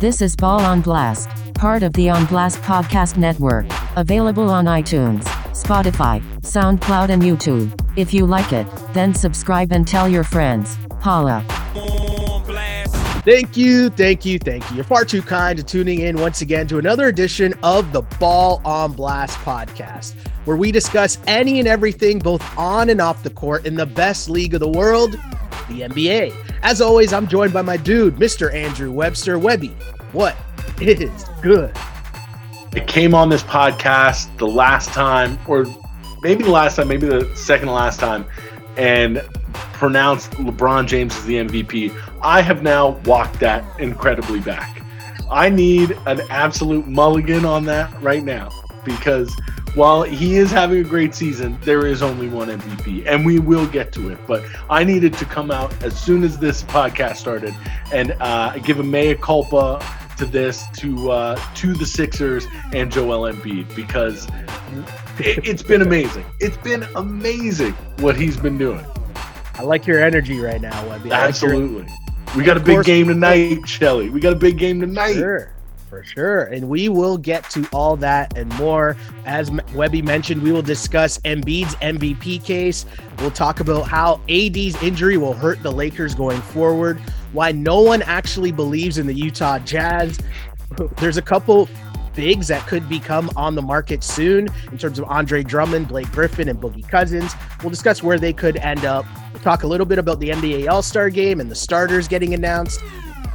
This is Ball on Blast, part of the On Blast Podcast Network, available on iTunes, Spotify, SoundCloud, and YouTube. If you like it, then subscribe and tell your friends. Holla. Thank you, thank you, thank you. You're far too kind to tuning in once again to another edition of the Ball on Blast podcast, where we discuss any and everything both on and off the court in the best league of the world, the NBA. As always, I'm joined by my dude, Mr. Andrew Webster. Webby, what is good? It came on this podcast the last time, or maybe the last time, maybe the second to last time, and pronounced LeBron James as the MVP. I have now walked that incredibly back. I need an absolute mulligan on that right now because while he is having a great season, there is only one MVP, and we will get to it. But I needed to come out as soon as this podcast started and uh, give a mea culpa to this to uh, to the Sixers and Joel Embiid because it, it's been amazing. It's been amazing what he's been doing. I like your energy right now, Webby. Like Absolutely. We got a big game tonight, Shelly. We got a big game tonight. Sure, for sure. And we will get to all that and more. As Webby mentioned, we will discuss Embiid's MVP case. We'll talk about how AD's injury will hurt the Lakers going forward, why no one actually believes in the Utah Jazz. There's a couple bigs that could become on the market soon in terms of Andre Drummond, Blake Griffin, and Boogie Cousins. We'll discuss where they could end up. We'll talk a little bit about the NBA All Star game and the starters getting announced.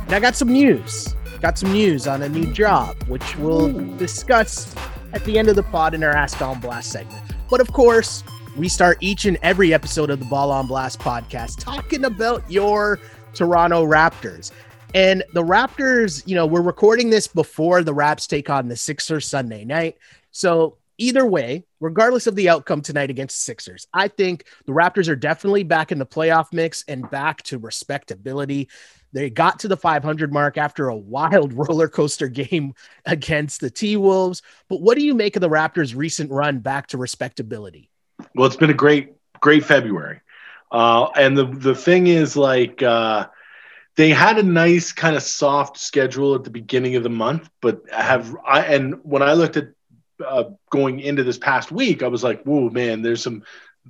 And I got some news. Got some news on a new job, which we'll discuss at the end of the pod in our Ask on Blast segment. But of course, we start each and every episode of the Ball on Blast podcast talking about your Toronto Raptors. And the Raptors, you know, we're recording this before the Raps take on the Sixers Sunday night. So either way, regardless of the outcome tonight against the Sixers, I think the Raptors are definitely back in the playoff mix and back to respectability. They got to the 500 mark after a wild roller coaster game against the T Wolves. But what do you make of the Raptors' recent run back to respectability? Well, it's been a great, great February. Uh, and the, the thing is, like, uh, they had a nice kind of soft schedule at the beginning of the month, but have I and when I looked at uh, going into this past week, I was like, "Whoa, man! There's some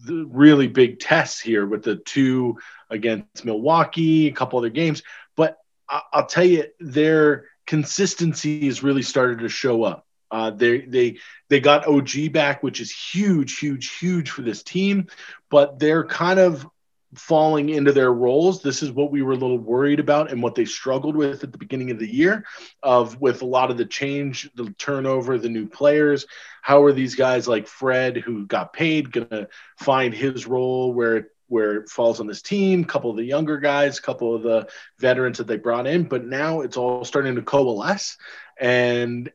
really big tests here with the two against Milwaukee, a couple other games." But I- will tell you, their consistency has really started to show up. Uh, they they they got OG back, which is huge, huge, huge for this team. But they're kind of falling into their roles. This is what we were a little worried about and what they struggled with at the beginning of the year of with a lot of the change, the turnover, the new players. How are these guys like Fred who got paid to find his role where where it falls on this team, a couple of the younger guys, a couple of the veterans that they brought in, but now it's all starting to coalesce and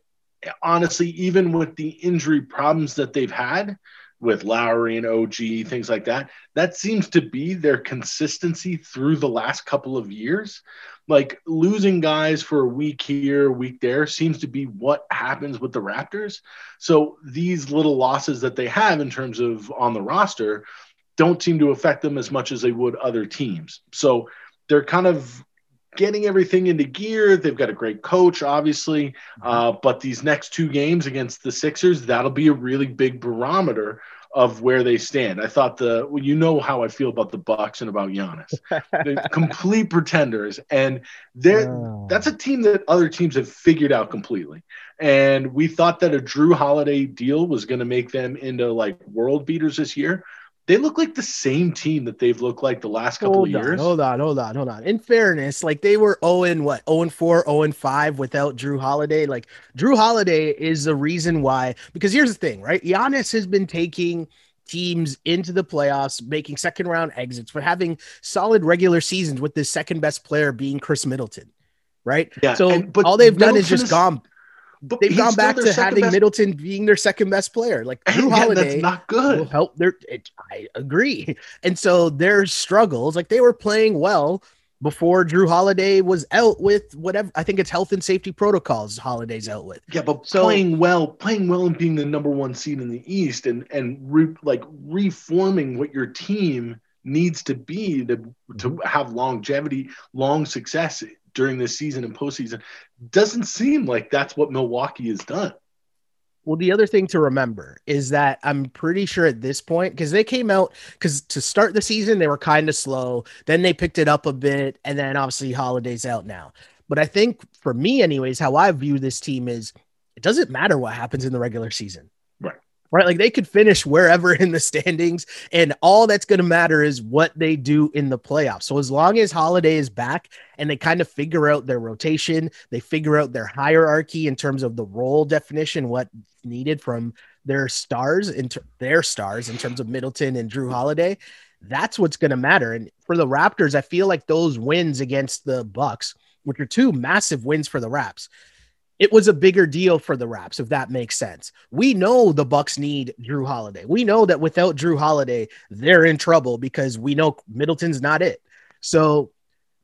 honestly even with the injury problems that they've had, with Lowry and OG, things like that. That seems to be their consistency through the last couple of years. Like losing guys for a week here, a week there seems to be what happens with the Raptors. So these little losses that they have in terms of on the roster don't seem to affect them as much as they would other teams. So they're kind of getting everything into gear. They've got a great coach, obviously. Mm-hmm. Uh, but these next two games against the Sixers, that'll be a really big barometer of where they stand. I thought the well, you know how I feel about the Bucks and about Giannis, complete pretenders, and they're oh. that's a team that other teams have figured out completely. And we thought that a Jrue Holiday deal was going to make them into like world beaters this year they look like the same team that they've looked like the last couple hold of years. On, hold on, hold on, hold on. In fairness, like they were 0 and what 0 and 4, 0 and 5 without Jrue Holiday. Like Jrue Holiday is the reason why, because here's the thing, right? Giannis has been taking teams into the playoffs, making second round exits, but having solid regular seasons with the second best player being Khris Middleton. Right. Yeah, so and, all they've Middleton done is just is, gone but they've gone back to having best... Middleton being their second best player. Like Jrue yeah, Holiday, that's not good. Will help their. It, I agree, and so their struggles, like they were playing well before Jrue Holiday was out with whatever. I think it's health and safety protocols. Holiday's out with. Yeah, but so, playing well, playing well, and being the number one seed in the East, and and re, like reforming what your team needs to be to to have longevity, long success during this season and postseason. Doesn't seem like that's what Milwaukee has done. Well, the other thing to remember is that I'm pretty sure at this point, because they came out, because to start the season, they were kind of slow. Then they picked it up a bit. And then obviously, Holiday's out now. But I think for me, anyways, how I view this team is it doesn't matter what happens in the regular season. Right. Like they could finish wherever in the standings, and all that's going to matter is what they do in the playoffs. So as long as Holiday is back and they kind of figure out their rotation, they figure out their hierarchy in terms of the role definition, what needed from their stars into their stars in terms of Middleton and Jrue Holiday, that's what's going to matter. And for the Raptors, I feel like those wins against the Bucks, which are two massive wins for the Raps, it was a bigger deal for the Raps, if that makes sense. We know the Bucks need Jrue Holiday. We know that without Jrue Holiday, they're in trouble because we know Middleton's not it. So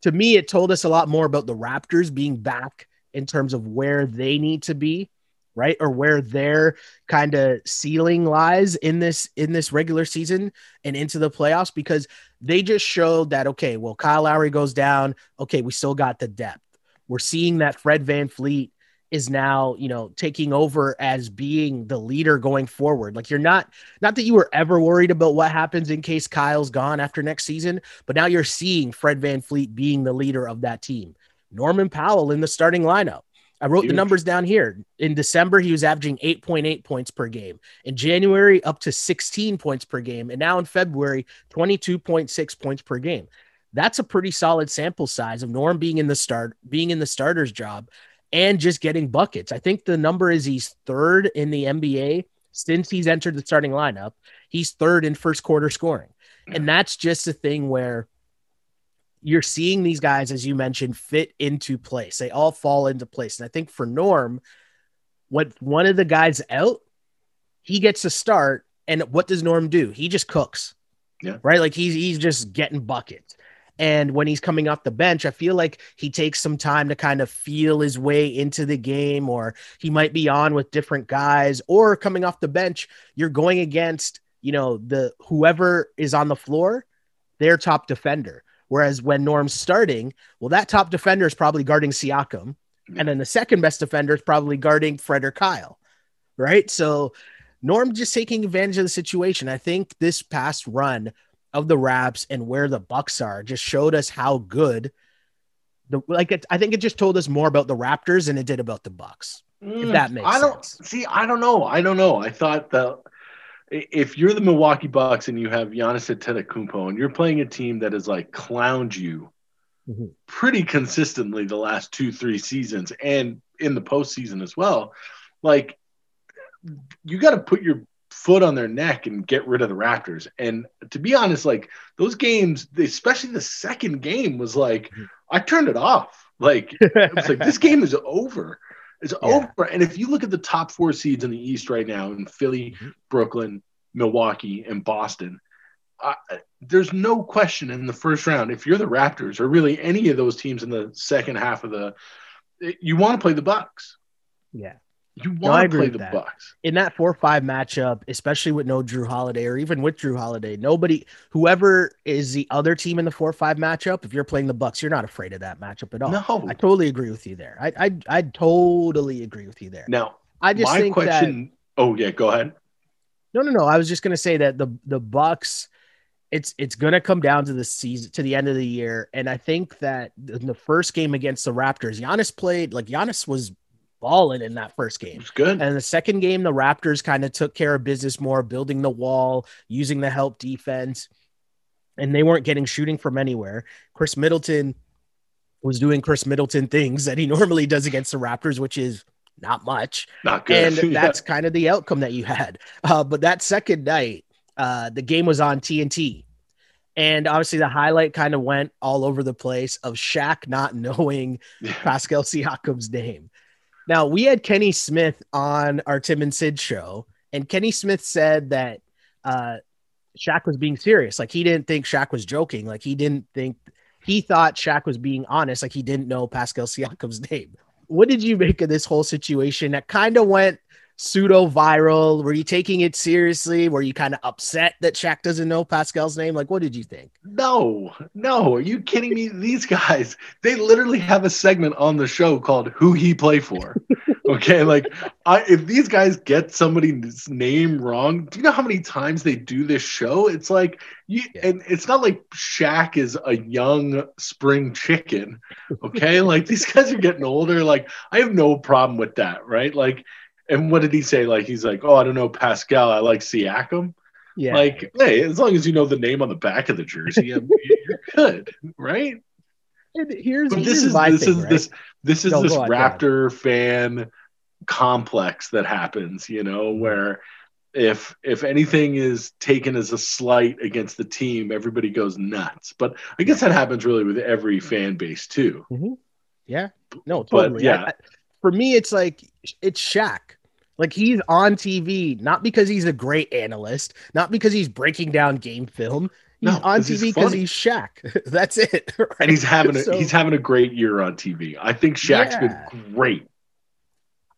to me, it told us a lot more about the Raptors being back in terms of where they need to be right or where their kind of ceiling lies in this in this regular season and into the playoffs because they just showed that okay well Kyle Lowry goes down okay we still got the depth we're seeing that Fred VanVleet is now you know taking over as being the leader going forward like you're not not that you were ever worried about what happens in case Kyle's gone after next season but now you're seeing Fred VanVleet being the leader of that team Norman Powell in the starting lineup I wrote Huge. the numbers down here. In December, he was averaging 8.8 points per game. In January, up to 16 points per game. And now in February, 22.6 points per game. That's a pretty solid sample size of Norm being in the start, being in the starter's job and just getting buckets. I think the number is he's third in the NBA since he's entered the starting lineup. He's third in first quarter scoring. And that's just a thing where you're seeing these guys, as you mentioned, fit into place. They all fall into place. And I think for Norm, what one of the guys out, he gets to start. And what does Norm do? He just cooks. Yeah. Right. Like he's he's just getting buckets. And when he's coming off the bench, I feel like he takes some time to kind of feel his way into the game, or he might be on with different guys, or coming off the bench, you're going against, you know, the whoever is on the floor, their top defender. Whereas when Norm's starting, well, that top defender is probably guarding Siakam. And then the second best defender is probably guarding Fred or Kyle. Right. So Norm just taking advantage of the situation. I think this past run of the Raps and where the Bucks are just showed us how good the like it, I think it just told us more about the Raptors than it did about the Bucks. Mm, if that makes I don't sense. see, I don't know. I don't know. I thought that if you're the Milwaukee Bucks and you have Giannis Antetokounmpo and you're playing a team that has like clowned you mm-hmm. pretty consistently the last two three seasons and in the postseason as well, like you got to put your foot on their neck and get rid of the Raptors. And to be honest, like those games, especially the second game, was like mm-hmm. I turned it off. Like it's like this game is over. It's yeah. over. And if you look at the top four seeds in the East right now in Philly, mm-hmm. Brooklyn, Milwaukee, and Boston, uh, there's no question in the first round, if you're the Raptors or really any of those teams in the second half of the, you want to play the Bucks. Yeah. You want no, to play the that. Bucks in that four five matchup, especially with no Jrue Holiday or even with Jrue Holiday. Nobody, whoever is the other team in the four five matchup, if you're playing the Bucks, you're not afraid of that matchup at all. No, I totally agree with you there. I I I totally agree with you there. Now, I just my think question. That, oh yeah, go ahead. No, no, no. I was just gonna say that the the Bucks it's it's going to come down to the season to the end of the year and i think that in the first game against the raptors Giannis played like Giannis was balling in that first game. It's good. And the second game, the Raptors kind of took care of business more, building the wall, using the help defense, and they weren't getting shooting from anywhere. Khris Middleton was doing Khris Middleton things that he normally does against the Raptors, which is not much. Not good. And yeah. that's kind of the outcome that you had. Uh, but that second night, uh, the game was on TNT. And obviously, the highlight kind of went all over the place of Shaq not knowing yeah. Pascal Siakam's name. Now, we had Kenny Smith on our Tim and Sid show, and Kenny Smith said that uh, Shaq was being serious. Like, he didn't think Shaq was joking. Like, he didn't think, he thought Shaq was being honest. Like, he didn't know Pascal Siakam's name. What did you make of this whole situation that kind of went pseudo viral? Were you taking it seriously? Were you kind of upset that Shaq doesn't know Pascal's name? Like, what did you think? No, no. Are you kidding me? These guys, they literally have a segment on the show called Who He Play For. okay. Like, I, if these guys get somebody's name wrong, do you know how many times they do this show? It's like, you, and it's not like Shaq is a young spring chicken. Okay. like, these guys are getting older. Like, I have no problem with that. Right. Like, and what did he say? Like, he's like, oh, I don't know Pascal. I like Siakam. Yeah. Like, hey, as long as you know the name on the back of the jersey, you're good, right? And here's, But here's this is my this thing, is right? this this is this on. Raptor fan complex that happens, you know, Mm-hmm. where if if anything is taken as a slight against the team, everybody goes nuts. But I guess that happens really with every fan base too. Yeah. No, But, totally. yeah. I- I- for me, it's like it's Shaq. Like he's on TV, not because he's a great analyst, not because he's breaking down game film. He's No, on he's TV because funny. he's Shaq. That's it. right? And he's having a So- he's having a great year on TV. I think Shaq's Yeah. been great.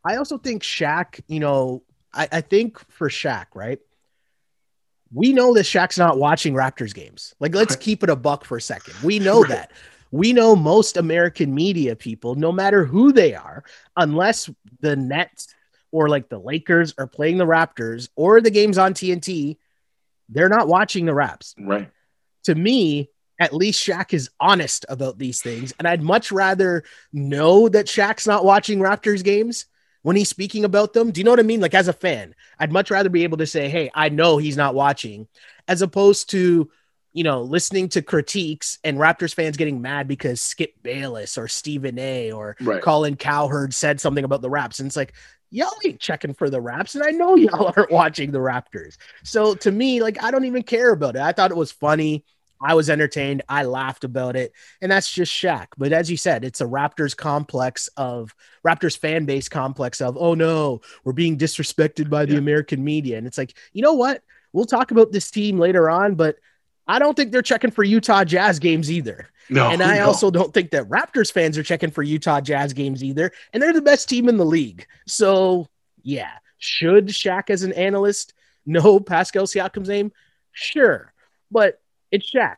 I also think Shaq, you know, I, I think for Shaq, right? We know that Shaq's not watching Raptors games. Like, let's Right. keep it a buck for a second. We know Right. that. We know most American media people, no matter who they are, unless the Nets or like the Lakers are playing the Raptors or the games on TNT, they're not watching the Raps Right. to me, at least Shaq is honest about these things. And I'd much rather know that Shaq's not watching Raptors games when he's speaking about them. Do you know what I mean? Like, as a fan, I'd much rather be able to say, hey, I know he's not watching, as opposed to, you know, listening to critiques and Raptors fans getting mad because Skip Bayless or Stephen A or Right. Colin Cowherd said something about the Raps. And it's like, y'all ain't checking for the Raps. And I know y'all aren't watching the Raptors. So to me, like, I don't even care about it. I thought it was funny. I was entertained. I laughed about it. And that's just Shaq. But as you said, it's a Raptors complex of Raptors fan base complex of, oh no, we're being disrespected by the Yeah. American media. And it's like, you know what? We'll talk about this team later on, but I don't think they're checking for Utah Jazz games either. No, and I no. also don't think that Raptors fans are checking for Utah Jazz games either. And they're the best team in the league. So, yeah. Should Shaq as an analyst know Pascal Siakam's name? Sure. But it's Shaq.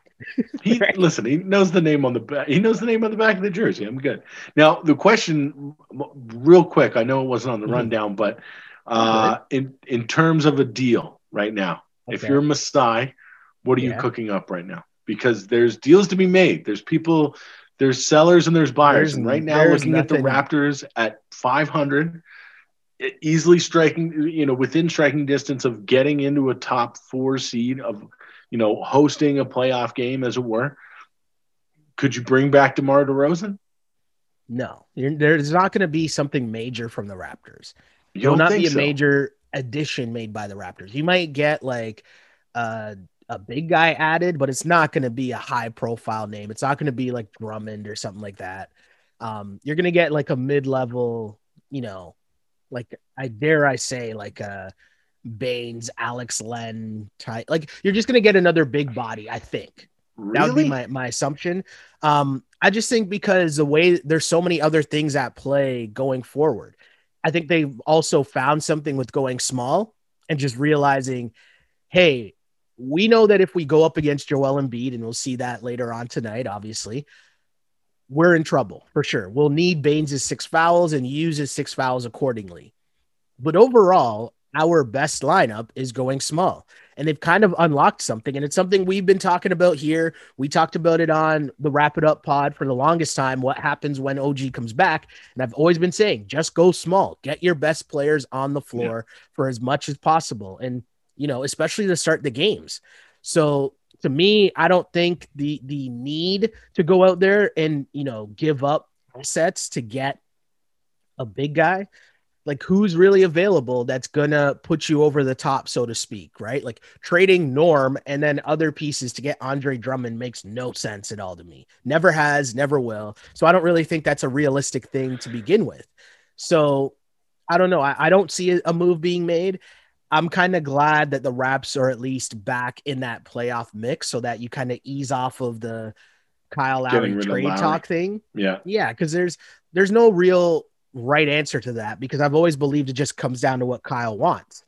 He Right. listen. He knows the name on the back. He knows the name on the back of the jersey. I'm good. Now the question, real quick. I know it wasn't on the Mhm. rundown, but uh, in in terms of a deal right now, if you're Masai, what are you cooking up right now? Because there's deals to be made. There's people. There's sellers and there's buyers. There's- and right now, looking at the Raptors at 500, e- easily striking, you know, within striking distance of getting into a top four seed of, you know, hosting a playoff game, as it were. Could you bring back DeMar DeRozan? No, You're- there's not going to be something major from the Raptors. You There will don't be a so? major addition made by the Raptors. You might get like uh, a big guy added, but it's not going to be a high profile name. It's not going to be like Drummond or something like that. Um, you're going to get like a mid level, you know, like I dare I say like a Baynes, Alex Len type. Like you're just going to get another big body, I think. That would be my, my assumption. Um, I just think because the way there's so many other things at play going forward, I think they've also found something with going small and just realizing, hey, we know that if we go up against Joel Embiid, and we'll see that later on tonight, obviously, we're in trouble for sure. We'll need Baynes' six fouls and use his six fouls accordingly. But overall, our best lineup is going small and they've kind of unlocked something. And it's something we've been talking about here. We talked about it on the Wrap It Up pod for the longest time. What happens when OG comes back? And I've always been saying, just go small, get your best players on the floor for as much as possible. And, you know, especially to start the games. So to me, I don't think the the need to go out there and, you know, give up assets to get a big guy like who's really available that's gonna put you over the top, so to speak, right? Like trading Norm and then other pieces to get Andre Drummond makes no sense at all to me. Never has, never will. So I don't really think that's a realistic thing to begin with. So I don't know. I, I don't see a, a move being made. I'm kind of glad that the Raps are at least back in that playoff mix so that you kind of ease off of the Kyle Lowry trade Lowry. talk thing. Yeah. Yeah, because there's there's no real right answer to that because I've always believed it just comes down to what Kyle wants.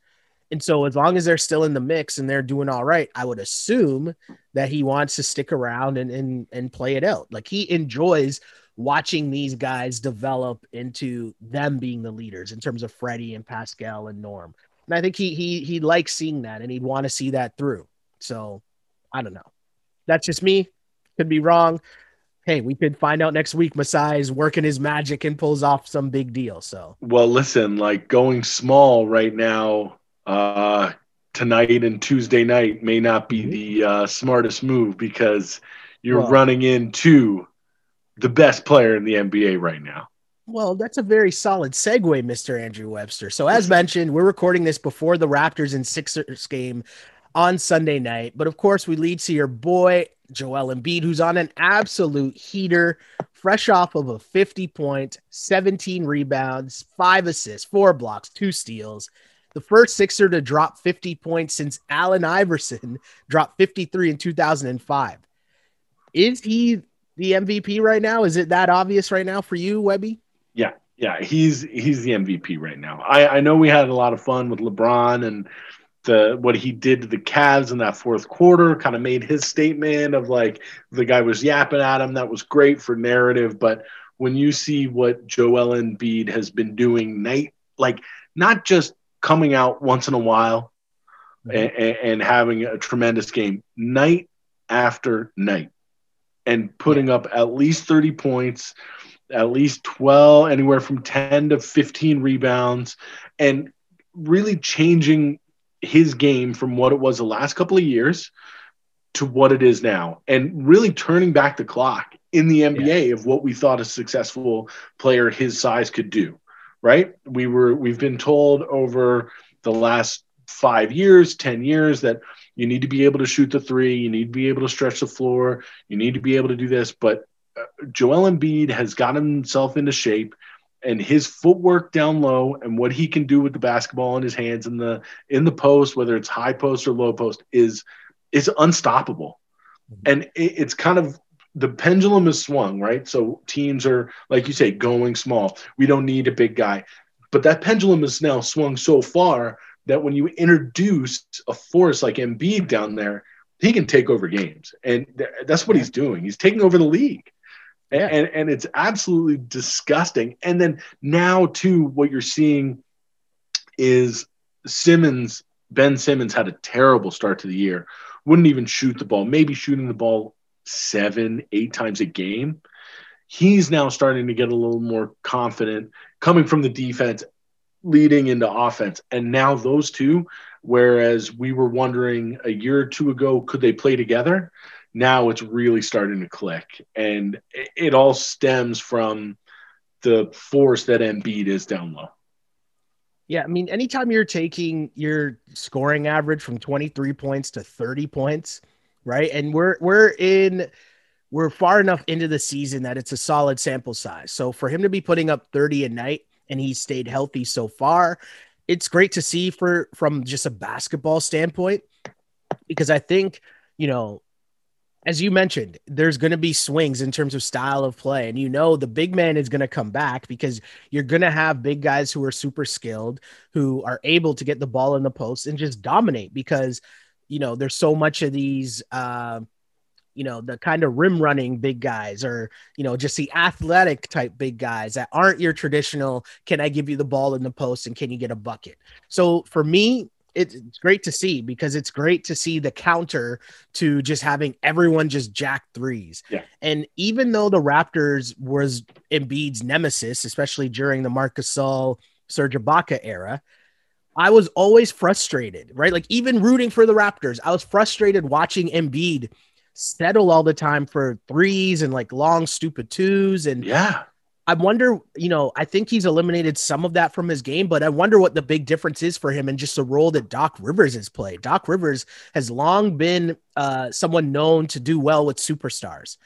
And so as long as they're still in the mix and they're doing all right, I would assume that he wants to stick around and and and play it out. Like he enjoys watching these guys develop into them being the leaders in terms of Freddie and Pascal and Norm. And I think he he he likes seeing that and he'd want to see that through. So I don't know. That's just me. Could be wrong. Hey, we could find out next week. Masai is working his magic and pulls off some big deal. So well, listen, like going small right now, uh, tonight and Tuesday night may not be mm-hmm. the uh, smartest move because you're well, running into the best player in the NBA right now. Well, that's a very solid segue, Mr. Andrew Webster. So, as mentioned, we're recording this before the Raptors and Sixers game on Sunday night. But of course, we lead to your boy, Joel Embiid, who's on an absolute heater, fresh off of a 50 point, 17 rebounds, five assists, four blocks, two steals. The first Sixer to drop 50 points since Allen Iverson dropped 53 in 2005. Is he the MVP right now? Is it that obvious right now for you, Webby? Yeah, yeah, he's he's the MVP right now. I I know we had a lot of fun with LeBron and the what he did to the Cavs in that fourth quarter. Kind of made his statement of like the guy was yapping at him. That was great for narrative, but when you see what Joel Embiid has been doing night, like not just coming out once in a while and, mm-hmm. and having a tremendous game night after night and putting up at least 30 points, at least 12, anywhere from 10 to 15 rebounds, and really changing his game from what it was the last couple of years to what it is now, and really turning back the clock in the NBA yeah. of what we thought a successful player his size could do. Right? We were we've been told over the last five years, 10 years that you need to be able to shoot the three. You need to be able to stretch the floor. You need to be able to do this. But Joel Embiid has gotten himself into shape and his footwork down low and what he can do with the basketball in his hands in the in the post, whether it's high post or low post, is is unstoppable. Mm-hmm. And it, it's kind of the pendulum is swung, right? So teams are, like you say, going small. We don't need a big guy. But that pendulum is now swung so far that when you introduce a force like Embiid down there, he can take over games. And th- that's what he's doing. He's taking over the league. Yeah. And, and it's absolutely disgusting. And then now, too, what you're seeing is Simmons, Ben Simmons had a terrible start to the year, wouldn't even shoot the ball, maybe shooting the ball seven, eight times a game. He's now starting to get a little more confident coming from the defense leading into offense. And now those two, whereas we were wondering a year or two ago, could they play together? Now it's really starting to click. And it all stems from the force that Embiid is down low. Yeah, I mean, anytime you're taking your scoring average from 23 points to 30 points, right? And we're we're in we're far enough into the season that it's a solid sample size. So for him to be putting up 30 a night, and he's stayed healthy so far. It's great to see for from just a basketball standpoint because I think, you know, as you mentioned, there's going to be swings in terms of style of play. And you know, the big man is going to come back because you're going to have big guys who are super skilled, who are able to get the ball in the post and just dominate because, you know, there's so much of these, uh, you know, the kind of rim running big guys or, you know, just the athletic type big guys that aren't your traditional, can I give you the ball in the post and can you get a bucket? So for me, it's great to see because it's great to see the counter to just having everyone just jack threes. Yeah. And even though the Raptors was Embiid's nemesis, especially during the Marc Gasol, Serge Ibaka era, I was always frustrated, right? Like even rooting for the Raptors, I was frustrated watching Embiid settle all the time for threes and like long stupid twos and yeah I wonder, you know, I think he's eliminated some of that from his game, but I wonder what the big difference is for him and just the role that Doc Rivers has played. Doc Rivers has long been uh, someone known to do well with superstars.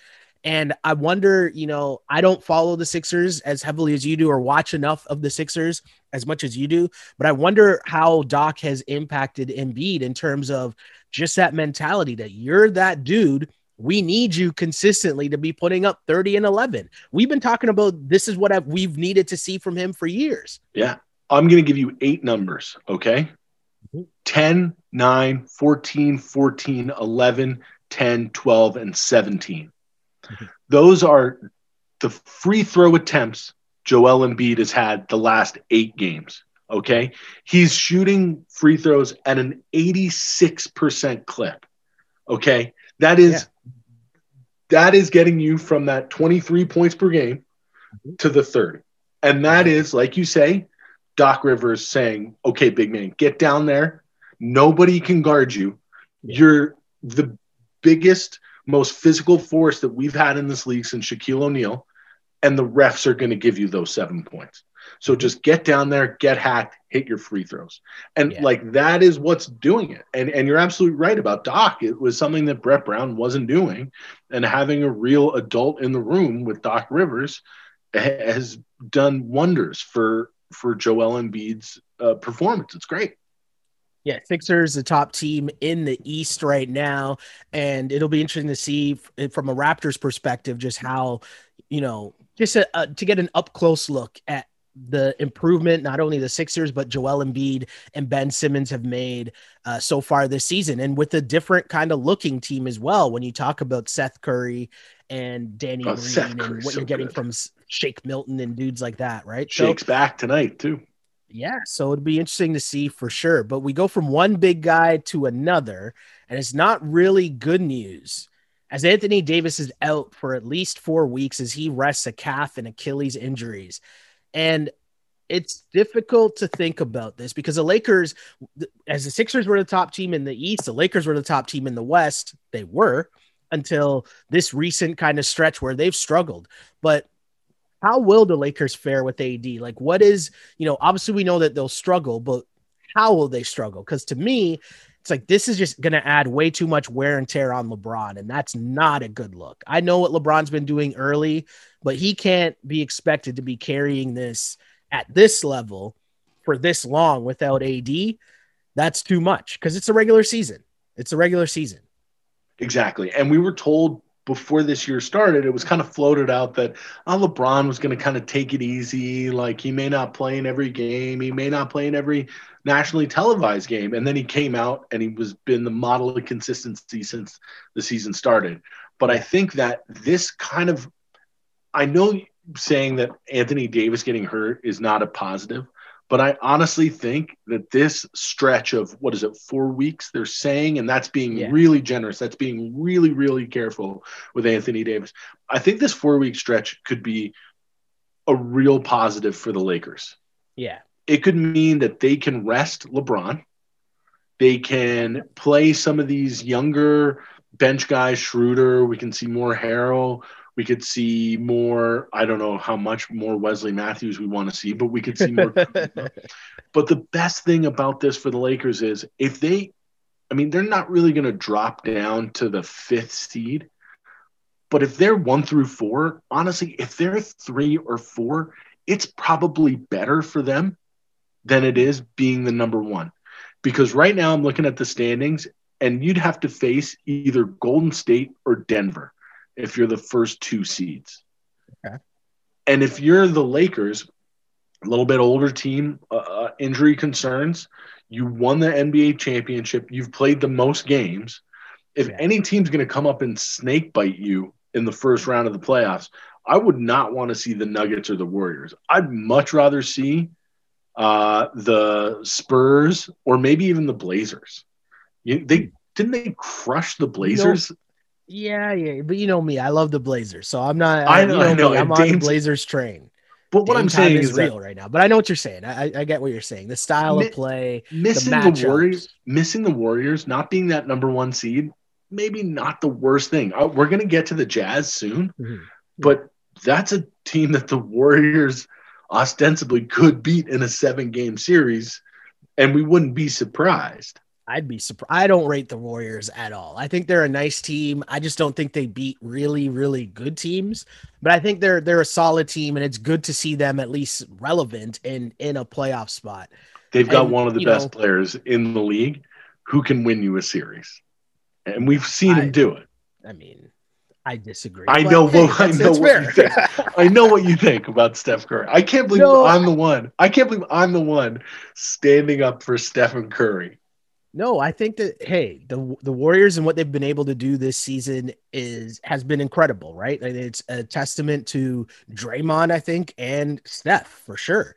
And I wonder, you know, I don't follow the Sixers as heavily as you do or watch enough of the Sixers as much as you do, but I wonder how Doc has impacted Embiid in terms of just that mentality that you're that dude we need you consistently to be putting up 30 and 11. We've been talking about this is what I've, we've needed to see from him for years. Yeah. I'm going to give you eight numbers. Okay. Mm-hmm. 10, 9, 14, 14, 11, 10, 12, and 17. Mm-hmm. Those are the free throw attempts Joel Embiid has had the last eight games. Okay. He's shooting free throws at an 86% clip. Okay. That is Yeah. That is getting you from that 23 points per game to the 30. And that is, like you say, Doc Rivers saying, okay, big man, get down there. Nobody can guard you. You're the biggest, most physical force that we've had in this league since Shaquille O'Neal. And the refs are going to give you those seven points. So just get down there, get hacked, hit your free throws. And Yeah. like that is what's doing it. And and you're absolutely right about Doc. It was something that Brett Brown wasn't doing. And having a real adult in the room with Doc Rivers has done wonders for for Joel Embiid's uh, performance. It's great. Yeah, Sixers, the top team in the East right now, and it'll be interesting to see from a Raptors perspective just how, you know, just a, a, to get an up close look at the improvement not only the Sixers but Joel Embiid and Ben Simmons have made uh, so far this season, and with a different kind of looking team as well. When you talk about Seth Curry and Danny Oh, Green and what so you're getting good. from Shake Milton and dudes like that, right? So- Shake's back tonight too. yeah, so it'd be interesting to see for sure. But we go from one big guy to another, and it's not really good news. As Anthony Davis is out for at least four weeks as he rests a calf and Achilles injuries. And it's difficult to think about this because the Lakers, as the Sixers were the top team in the East, the Lakers were the top team in the West. They were until this recent kind of stretch where they've struggled. But how will the Lakers fare with AD? Like, what is, you know, obviously we know that they'll struggle, but how will they struggle? Because to me, it's like this is just going to add way too much wear and tear on LeBron, and that's not a good look. I know what LeBron's been doing early, but he can't be expected to be carrying this at this level for this long without AD. That's too much because it's a regular season. It's a regular season. Exactly. And we were told before this year started, it was kind of floated out that oh, LeBron was going to kind of take it easy. Like he may not play in every game, he may not play in every nationally televised game. And then he came out and he was been the model of consistency since the season started. But I think that this kind of, I know saying that Anthony Davis getting hurt is not a positive, but I honestly think that this stretch of what is it, four weeks they're saying, and that's being Yeah. really generous. That's being really, really careful with Anthony Davis. I think this four week stretch could be a real positive for the Lakers. Yeah. It could mean that they can rest LeBron. They can play some of these younger bench guys, Schroeder. We can see more Harrell. We could see more, I don't know how much more Wesley Matthews we want to see, but we could see more. But the best thing about this for the Lakers is if they, I mean, they're not really going to drop down to the fifth seed. But if they're one through four, honestly, if they're three or four, it's probably better for them than it is being the number one. Because right now I'm looking at the standings, and you'd have to face either Golden State or Denver if you're the first two seeds. Okay. And if you're the Lakers, a little bit older team, uh, uh, injury concerns. You won the NBA championship. You've played the most games. If Yeah. any team's going to come up and snake bite you in the first round of the playoffs, I would not want to see the Nuggets or the Warriors. I'd much rather see uh, the Spurs or maybe even the Blazers. You, they didn't they crush the Blazers? Yeah, yeah, but you know me, I love the Blazers, so I'm not. I I know, know, I know, me, I'm on the Blazers train. but what Dame I'm saying is is real right now. But I know what you're saying. I, I- get what you're saying. The style Mi- of play, missing the, matchups. Warriors, missing the Warriors, not being that number one seed, maybe not the worst thing. Uh, we're to get to the Jazz soon, Mhm. but that's a team that the Warriors ostensibly could beat in a seven game series, and we wouldn't be surprised. I'd be surprised. I don't rate the Warriors at all. I think they're a nice team. I just don't think they beat really, really good teams. But I think they're they're a solid team, and it's good to see them at least relevant in in a playoff spot. They've got And, one of the best know- players in the league who can win you a series, and we've seen I- him do it. I mean, I disagree. I know hey, what I know what you think. I know what you think about Steph Curry. I can't believe No, I'm the one. I can't believe I'm the one standing up for Stephen Curry. No, I think that hey, the the Warriors and what they've been able to do this season is has been incredible, right? And it's a testament to Draymond, I think, and Steph for sure,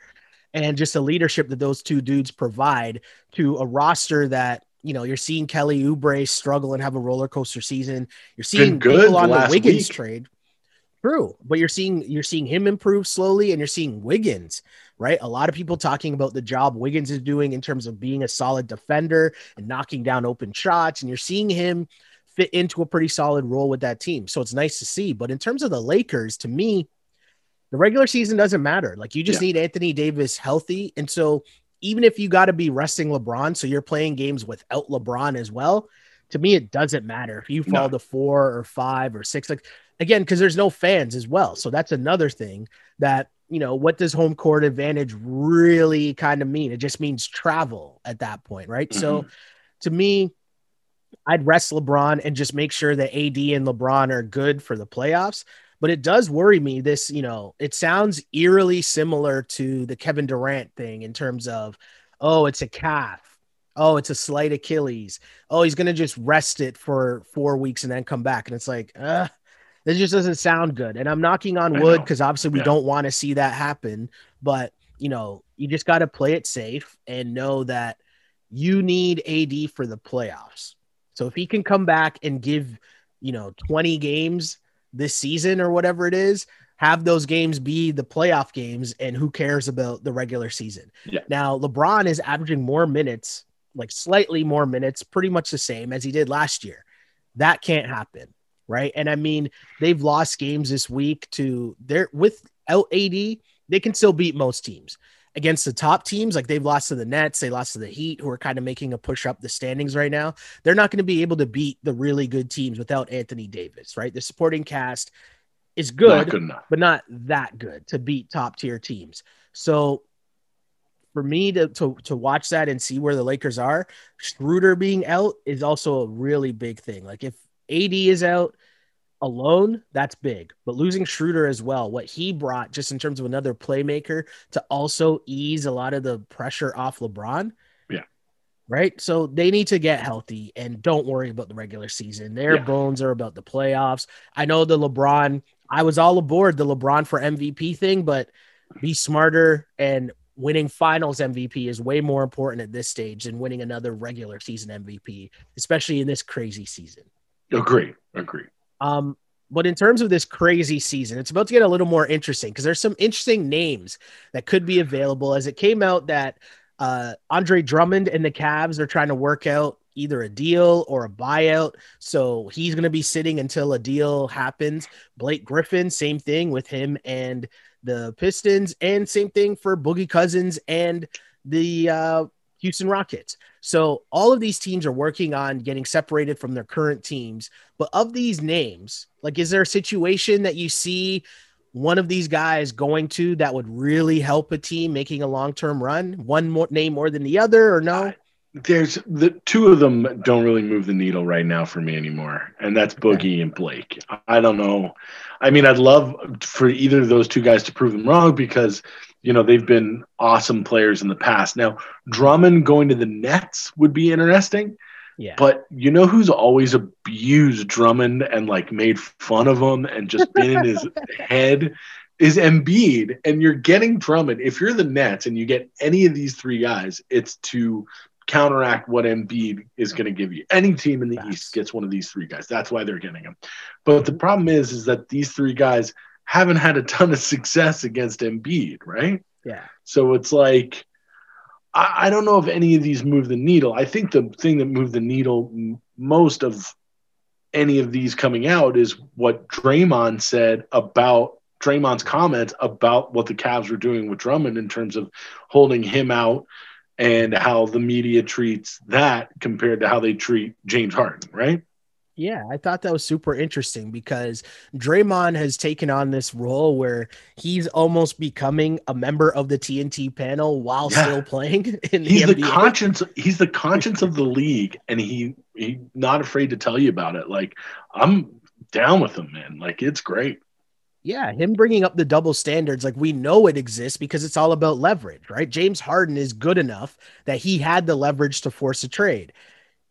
and just the leadership that those two dudes provide to a roster that you know you're seeing Kelly Oubre struggle and have a roller coaster season. You're seeing good people on the the Wiggins week. trade. True, but you're seeing you're seeing him improve slowly, and you're seeing Wiggins, right? A lot of people talking about the job Wiggins is doing in terms of being a solid defender and knocking down open shots, and you're seeing him fit into a pretty solid role with that team. So it's nice to see. But in terms of the Lakers, to me, the regular season doesn't matter. Like you just Yeah. need Anthony Davis healthy, and so even if you got to be resting LeBron, so you're playing games without LeBron as well. To me, it doesn't matter if you fall No. to four or five or six. Like again, because there's no fans as well. So that's another thing that, you know, what does home court advantage really kind of mean? It just means travel at that point, right? So mm-hmm. to me, I'd rest LeBron and just make sure that AD and LeBron are good for the playoffs. But it does worry me. This, you know, it sounds eerily similar to the Kevin Durant thing in terms of, oh, it's a calf. Oh, it's a slight Achilles. Oh, he's going to just rest it for four weeks and then come back. And it's like, uh, this just doesn't sound good. And I'm knocking on wood because obviously we Yeah. don't want to see that happen. But, you know, you just got to play it safe and know that you need AD for the playoffs. So if he can come back and give, you know, 20 games this season or whatever it is, have those games be the playoff games and who cares about the regular season. Yeah. Now, LeBron is averaging more minutes, like slightly more minutes, pretty much the same as he did last year. That can't happen, right? And I mean, they've lost games this week to their without AD, they can still beat most teams. Against the top teams, like they've lost to the Nets, they lost to the Heat, who are kind of making a push up the standings right now. They're not going to be able to beat the really good teams without Anthony Davis, right? The supporting cast is Not good, good but not that good to beat top tier teams. So for me to, to to watch that and see where the Lakers are, Schroeder being out is also a really big thing. Like if AD is out alone, that's big. But losing Schroeder as well, what he brought just in terms of another playmaker to also ease a lot of the pressure off LeBron. Yeah. Right. So they need to get healthy and don't worry about the regular season. Their Yeah. bones are about the playoffs. I know the LeBron, I was all aboard the LeBron for MVP thing, but be smarter and winning finals MVP is way more important at this stage than winning another regular season MVP, especially in this crazy season. Agree. Agree. Um, but in terms of this crazy season, it's about to get a little more interesting because there's some interesting names that could be available. As it came out that uh, Andre Drummond and the Cavs are trying to work out either a deal or a buyout. So he's going to be sitting until a deal happens. Blake Griffin, same thing with him and the Pistons, and same thing for Boogie Cousins and the uh, Houston Rockets. So all of these teams are working on getting separated from their current teams. But of these names, like, is there a situation that you see one of these guys going to that would really help a team making a long term run? One more name more than the other, or no? There's the two of them don't really move the needle right now for me anymore, and that's Boogie and Blake. I don't know. I mean, I'd love for either of those two guys to prove them wrong because you know they've been awesome players in the past. Now, Drummond going to the Nets would be interesting, Yeah. but you know who's always abused Drummond and like made fun of him and just been in his head is Embiid, and you're getting Drummond. If you're the Nets and you get any of these three guys, it's to counteract what Embiid is mm-hmm. going to give you. Any team in the. East gets one of these three guys. That's why they're getting him. But the problem is, is that these three guys haven't had a ton of success against Embiid, right? yeah. So it's like, I, I don't know if any of these move the needle. I think the thing that moved the needle m- most of any of these coming out is what Draymond said about Draymond's comments about what the Cavs were doing with Drummond in terms of holding him out and how the media treats that compared to how they treat James Harden, right? Yeah, I thought that was super interesting because Draymond has taken on this role where he's almost becoming a member of the TNT panel while Yeah. still playing in the He's the conscience. He's the conscience of the league, and he he not afraid to tell you about it. Like I'm down with him, man. Like it's great. Yeah, him bringing up the double standards, like we know it exists because it's all about leverage, right? James Harden is good enough that he had the leverage to force a trade.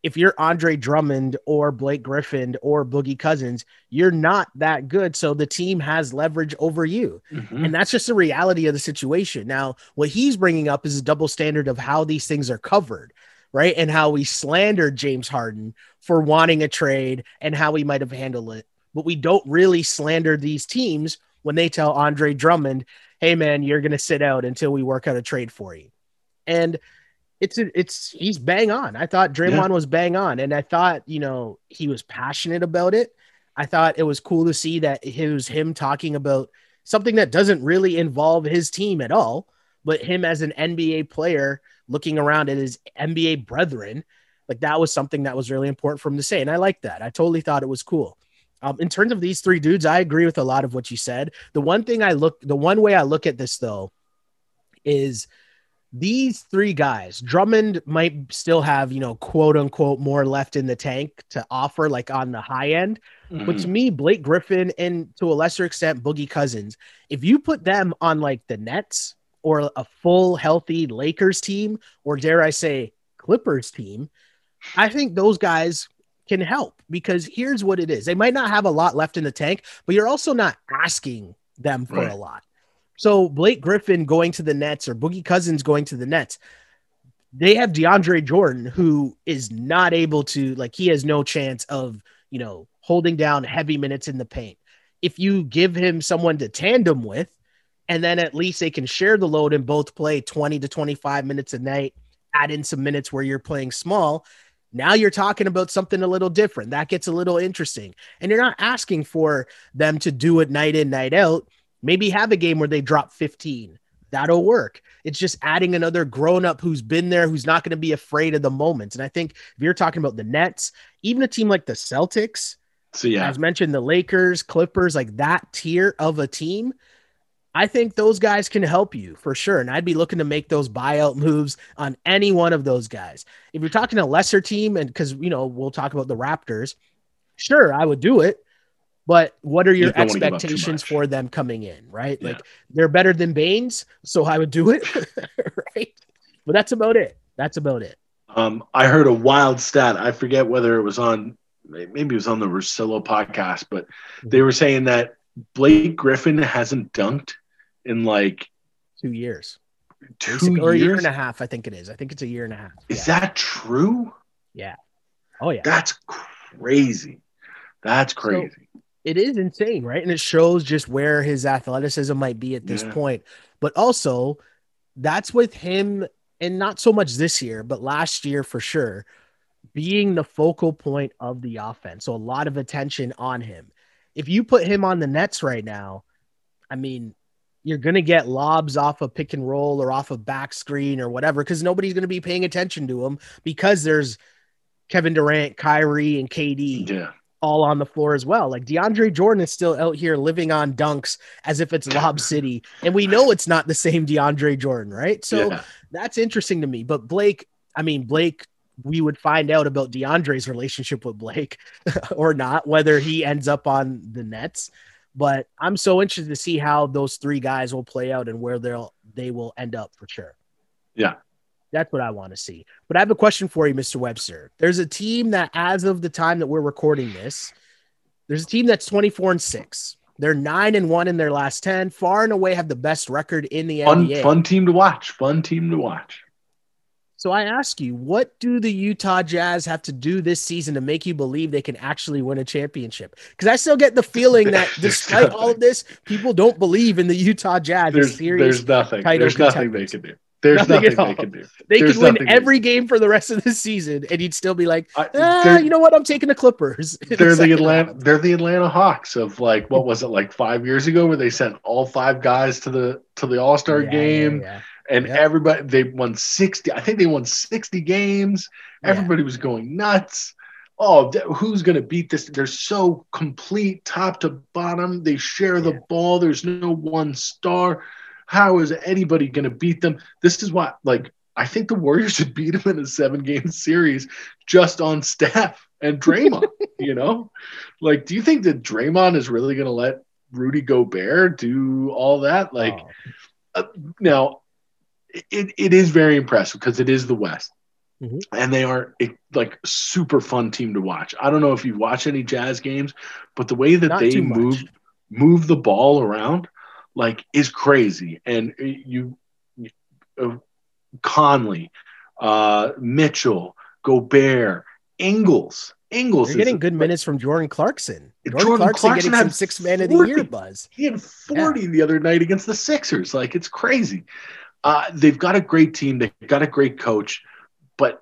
If you're Andre Drummond or Blake Griffin or Boogie Cousins, you're not that good. So the team has leverage over you. Mm-hmm. And that's just the reality of the situation. Now, what he's bringing up is a double standard of how these things are covered, right? And how we slandered James Harden for wanting a trade and how he might have handled it but we don't really slander these teams when they tell Andre Drummond, "Hey man, you're going to sit out until we work out a trade for you." And it's it's he's bang on. I thought Draymond yeah. was bang on, and I thought you know he was passionate about it. I thought it was cool to see that it was him talking about something that doesn't really involve his team at all, but him as an NBA player looking around at his NBA brethren. Like that was something that was really important for him to say, and I like that. I totally thought it was cool. Um, in terms of these three dudes, I agree with a lot of what you said. The one thing I look, the one way I look at this though, is these three guys. Drummond might still have, you know, quote unquote, more left in the tank to offer, like on the high end. Mm-hmm. But to me, Blake Griffin and to a lesser extent, Boogie Cousins, if you put them on like the Nets or a full healthy Lakers team, or dare I say, Clippers team, I think those guys can help because here's what it is. They might not have a lot left in the tank, but you're also not asking them for right. a lot. So Blake Griffin going to the Nets or Boogie Cousins going to the Nets, they have DeAndre Jordan who is not able to like he has no chance of, you know, holding down heavy minutes in the paint. If you give him someone to tandem with and then at least they can share the load and both play 20 to 25 minutes a night, add in some minutes where you're playing small, now you're talking about something a little different. That gets a little interesting. And you're not asking for them to do it night in, night out. Maybe have a game where they drop 15. That'll work. It's just adding another grown up who's been there, who's not going to be afraid of the moment. And I think if you're talking about the Nets, even a team like the Celtics, so yeah, as mentioned, the Lakers, Clippers, like that tier of a team, I think those guys can help you for sure. And I'd be looking to make those buyout moves on any one of those guys. If you're talking a lesser team, and because, you know, we'll talk about the Raptors, sure, I would do it. But what are your you expectations for them coming in, right? Yeah. Like they're better than Baynes, so I would do it, right? But that's about it. That's about it. Um, I heard a wild stat. I forget whether it was on, maybe it was on the Russillo podcast, but they mm-hmm. were saying that Blake Griffin hasn't dunked in like two years. Two or a year and a half, I think it is. I think it's a year and a half. Is yeah. that true? Yeah. Oh yeah. That's crazy. That's crazy. So it is insane, right? And it shows just where his athleticism might be at this yeah. point. But also, that's with him, and not so much this year, but last year for sure, being the focal point of the offense. So a lot of attention on him. If you put him on the Nets right now, I mean, you're going to get lobs off a of pick and roll or off a of back screen or whatever because nobody's going to be paying attention to him because there's Kevin Durant, Kyrie, and KD yeah. all on the floor as well. Like DeAndre Jordan is still out here living on dunks as if it's Lob City. And we know it's not the same DeAndre Jordan, right? So yeah. that's interesting to me. But Blake, I mean, Blake, we would find out about DeAndre's relationship with Blake or not, whether he ends up on the Nets. But I'm so interested to see how those three guys will play out and where they'll they will end up for sure. Yeah. That's what I want to see. But I have a question for you, Mr. Webster. There's a team that, as of the time that we're recording this, there's a team that's 24 and 6. They're nine and one in their last 10, far and away have the best record in the fun, NBA. Fun team to watch. Fun team to watch. So I ask you, what do the Utah Jazz have to do this season to make you believe they can actually win a championship? Because I still get the feeling that despite all of this, people don't believe in the Utah Jazz. There's, there's nothing. There's nothing they can do. There's nothing, nothing they can do. They There's could win every game for the rest of the season, and you'd still be like, ah, you know what? I'm taking the Clippers. They're the, the Atlanta. They're the Atlanta Hawks of like what was it like five years ago, where they sent all five guys to the to the All Star yeah, game. Yeah, yeah and yep. everybody they won 60 i think they won 60 games yeah. everybody was going nuts oh who's going to beat this they're so complete top to bottom they share the yeah. ball there's no one star how is anybody going to beat them this is what like I think the Warriors should beat him in a seven game series just on Steph and Draymond. you know, like, do you think that Draymond is really going to let Rudy Gobert do all that? Like, Oh. uh, now it, it is very impressive because it is the West. Mhm. And they are a, like super fun team to watch. I don't know if you watch any Jazz games, but the way that Not they move move the ball around like is crazy. And you, uh, Conley, uh, Mitchell, Gobert, Ingles, Ingles. You're is- getting good minutes from Jordan Clarkson. Jordan, Jordan Clarkson, Clarkson getting some had six man of the year buzz. He had 40 the other night against the Sixers. Like it's crazy. Uh, they've got a great team. They've got a great coach, but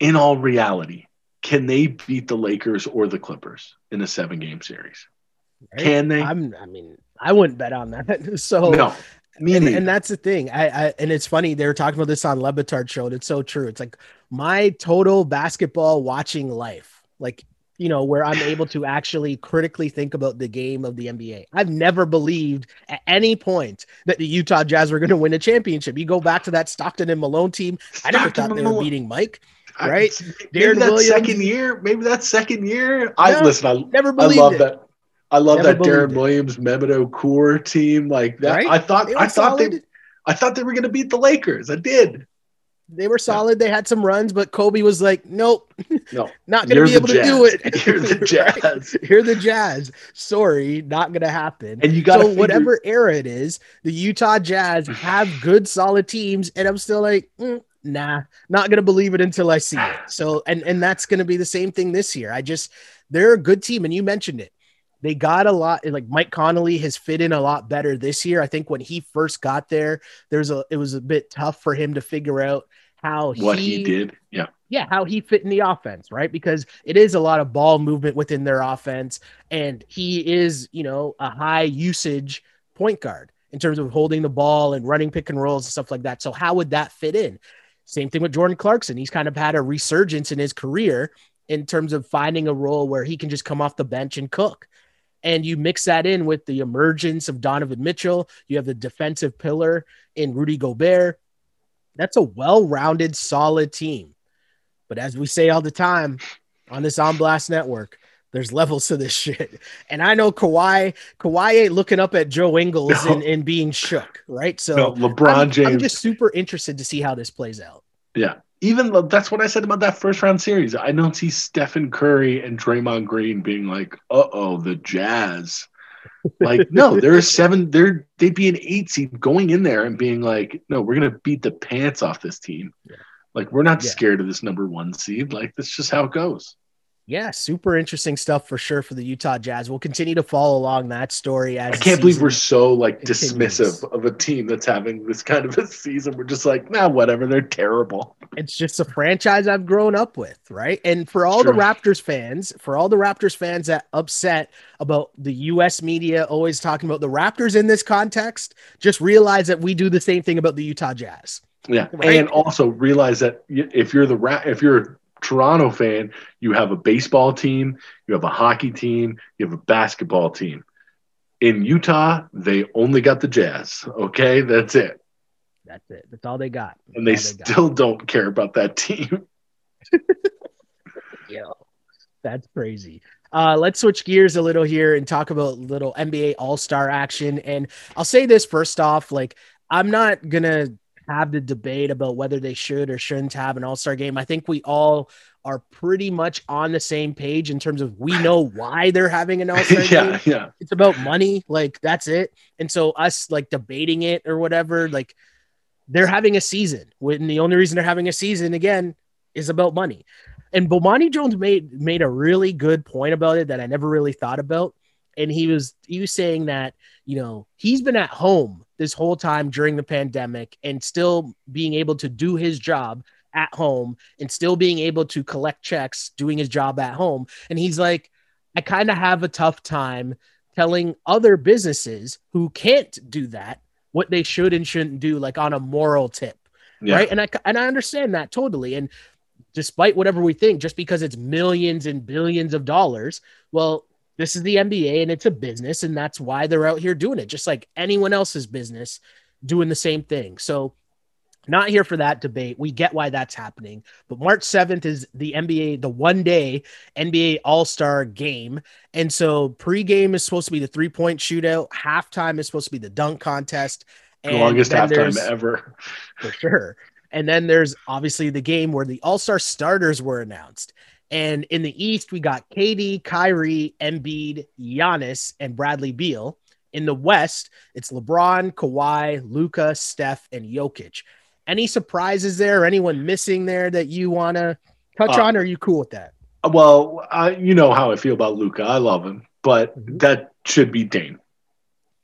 in all reality, can they beat the Lakers or the Clippers in a seven game series? right? Can they? I'm, I mean, I wouldn't bet on that. So no. Me and, and that's the thing. I, I and it's funny they were talking about this on Le Batard show. And it's so true. It's like my total basketball watching life, like you know, where I'm able to actually critically think about the game of the NBA. I've never believed at any point that the Utah Jazz were going to win a championship. You go back to that Stockton and Malone team. I never Stockton thought they were beating Mike. I- right? Maybe Deron that Williams. second year. Maybe that second year. I No, listen. I, Never I love it. that. I love Never that Deron it. Williams, Mehmet Okur team like that. Right? I thought. I thought solid. they. I thought they were going to beat the Lakers. I did. They were solid. They had some runs, but Kobe was like, "Nope, No, not going You're be able to do it." You're the Right? Jazz. You're the Jazz. Sorry, not to happen. And you got so to whatever era it is, the Utah Jazz have good, solid teams, and I'm still like, mm, nah, not to believe it until I see it. So, and and that's to be the same thing this year. I just they're a good team, and you mentioned it. They got a lot. Like Mike Conley has fit in a lot better this year. I think when he first got there, there's a it was a bit tough for him to figure out how what he did. Yeah. yeah, how he fit in the offense, right? Because it is a lot of ball movement within their offense, and he is, you know, a high usage point guard in terms of holding the ball and running pick and rolls and stuff like that. So how would that fit in? Same thing with Jordan Clarkson. He's kind of had a resurgence in his career in terms of finding a role where he can just come off the bench and cook. And you mix that in with the emergence of Donovan Mitchell. You have the defensive pillar in Rudy Gobert. That's a well-rounded, solid team. But as we say all the time on this On Blast network, there's levels to this shit. And I know Kawhi, Kawhi ain't looking up at Joe Ingles No. and, and being shook, right? So No, LeBron I'm, James. I'm just super interested to see how this plays out. yeah. Even though that's what I said about that first round series. I don't see Stephen Curry and Draymond Green being like, "Uh oh, the Jazz." Like, no, they're seven. They're they'd be an eight seed going in there and being like, "No, we're gonna beat the pants off this team." Yeah. Like, we're not Yeah. scared of this number one seed. Like, that's just how it goes. Yeah, super interesting stuff for sure for the Utah Jazz. We'll continue to follow along that story as I can't believe we're so like continues. dismissive of a team that's having this kind of a season. We're just like, nah, whatever. They're terrible. it's just a franchise I've grown up with, right? And for all the Raptors fans, for all the Raptors fans that upset about the US media always talking about the Raptors in this context, just realize that we do the same thing about the Utah Jazz. Yeah, Right. and also realize that if you're the Ra- if you're Toronto fan, you have a baseball team, you have a hockey team, you have a basketball team. In Utah, they only got the Jazz. Okay, that's it, That's it. That's all they got. and they That's all got. still don't care about that team. Yo, that's crazy. Uh, let's switch gears a little here and talk about little NBA All Star action. And I'll say this first off: like, I'm not gonna have the debate about whether they should or shouldn't have an All Star game. I think we all are pretty much on the same page in terms of we know why they're having an All Star game. yeah, yeah, it's about money like that's it. And so us like debating it or whatever like they're having a season when the only reason they're having a season again is about money. And Bomani Jones made made a really good point about it that I never really thought about and he was he was saying that you know he's been at home this whole time during the pandemic and still being able to do his job at home and still being able to collect checks doing his job at home and he's like I kind of have a tough time telling other businesses who can't do that what they should and shouldn't do, like on a moral tip, yeah. right? And I and I understand that totally. And despite whatever we think, just because it's millions and billions of dollars, well, this is the NBA and it's a business, and that's why they're out here doing it, just like anyone else's business doing the same thing. So not here for that debate. We get why that's happening. But March 7th is the NBA, the one day NBA All Star game. And so pregame is supposed to be the three point shootout, halftime is supposed to be the dunk contest. And longest halftime ever. For sure. And then there's obviously the game where the All Star starters were announced. And in the East, we got KD, Kyrie, Embiid, Giannis, and Bradley Beal. In the West, it's LeBron, Kawhi, Luka, Steph, and Jokic. Any surprises there? Anyone missing there that you want to touch uh, on? Or are you cool with that? Well, I, you know how I feel about Luka. I love him, but mm-hmm. that should be Dame.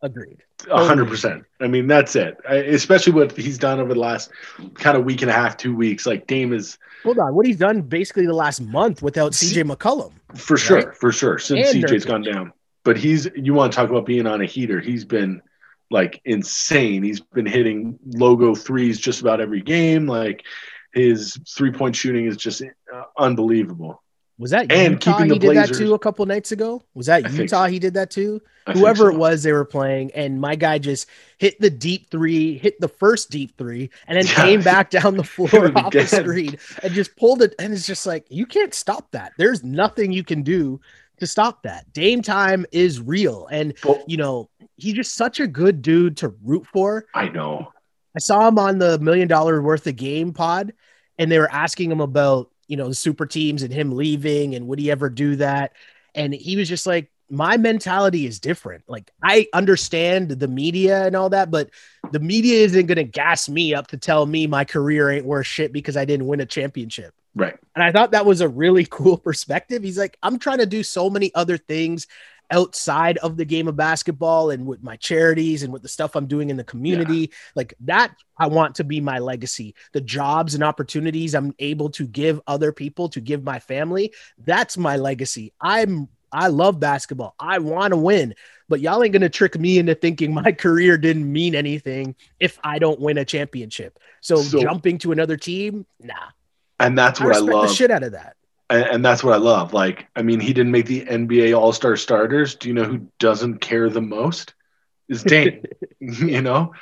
Agreed. Hundred percent. I mean, that's it. I, especially what he's done over the last kind of week and a half, two weeks. Like Dame is. Hold on, what he's done basically the last month without CJ McCollum. For right? sure, for sure. Since and CJ's Nurkic. gone down, but he's. You want to talk about being on a heater? He's been like insane. He's been hitting logo threes just about every game. Like his three point shooting is just uh, unbelievable. Was that and Utah he did Blazers, that too a couple nights ago? Was that Utah he did that too? I Whoever so. it was they were playing, and my guy just hit the deep three, hit the first deep three, and then yeah. came back down the floor off the screen and just pulled it. And it's just like you can't stop that. There's nothing you can do to stop that. Dame time is real, and well, you know he's just such a good dude to root for. I know. I saw him on the million dollar worth of game pod, and they were asking him about you know the super teams and him leaving and would he ever do that, and he was just like, my mentality is different. Like I understand the media and all that, but the media isn't going to gas me up to tell me my career ain't worth shit because I didn't win a championship. Right. And I thought that was a really cool perspective. He's like, I'm trying to do so many other things outside of the game of basketball and with my charities and with the stuff I'm doing in the community. Yeah. Like that, I want to be my legacy. The jobs and opportunities I'm able to give other people, to give my family, that's my legacy. I'm I love basketball. I want to win, but y'all ain't gonna trick me into thinking my career didn't mean anything if I don't win a championship. So, so jumping to another team, nah. And that's what I, I love. The shit out of that and, and, that's what I love. Like, I mean, he didn't make the NBA All Star starters. Do you know who doesn't care the most? Is Dame. you know,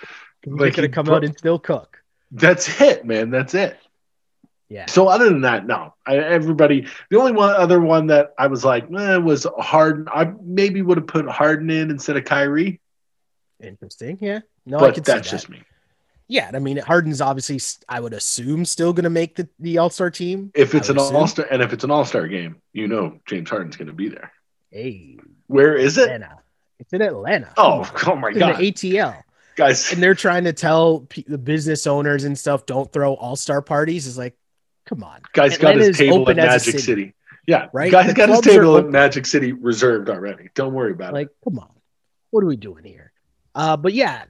like he could come out and still cook. That's it, man. That's it. Yeah. So other than that, no. I, everybody. The only one other one that I was like, eh, was Harden. I maybe would have put Harden in instead of Kyrie. Interesting. Yeah. No, but that's just me. Yeah, I mean Harden's obviously I would assume still going to make the, the All Star team. If it's an All Star and if it's an All Star game, you know James Harden's going to be there. Hey, where is it? Atlanta. It's in Atlanta. Oh, oh my it's god, the ATL guys, and they're trying to tell p- the business owners and stuff don't throw All Star parties. Is like, come on, guys Atlanta got his table at Magic City. City. Yeah, right. Guys the got his table at Magic City reserved already. Don't worry about like, it. Like, come on, what are we doing here? Uh, but yeah,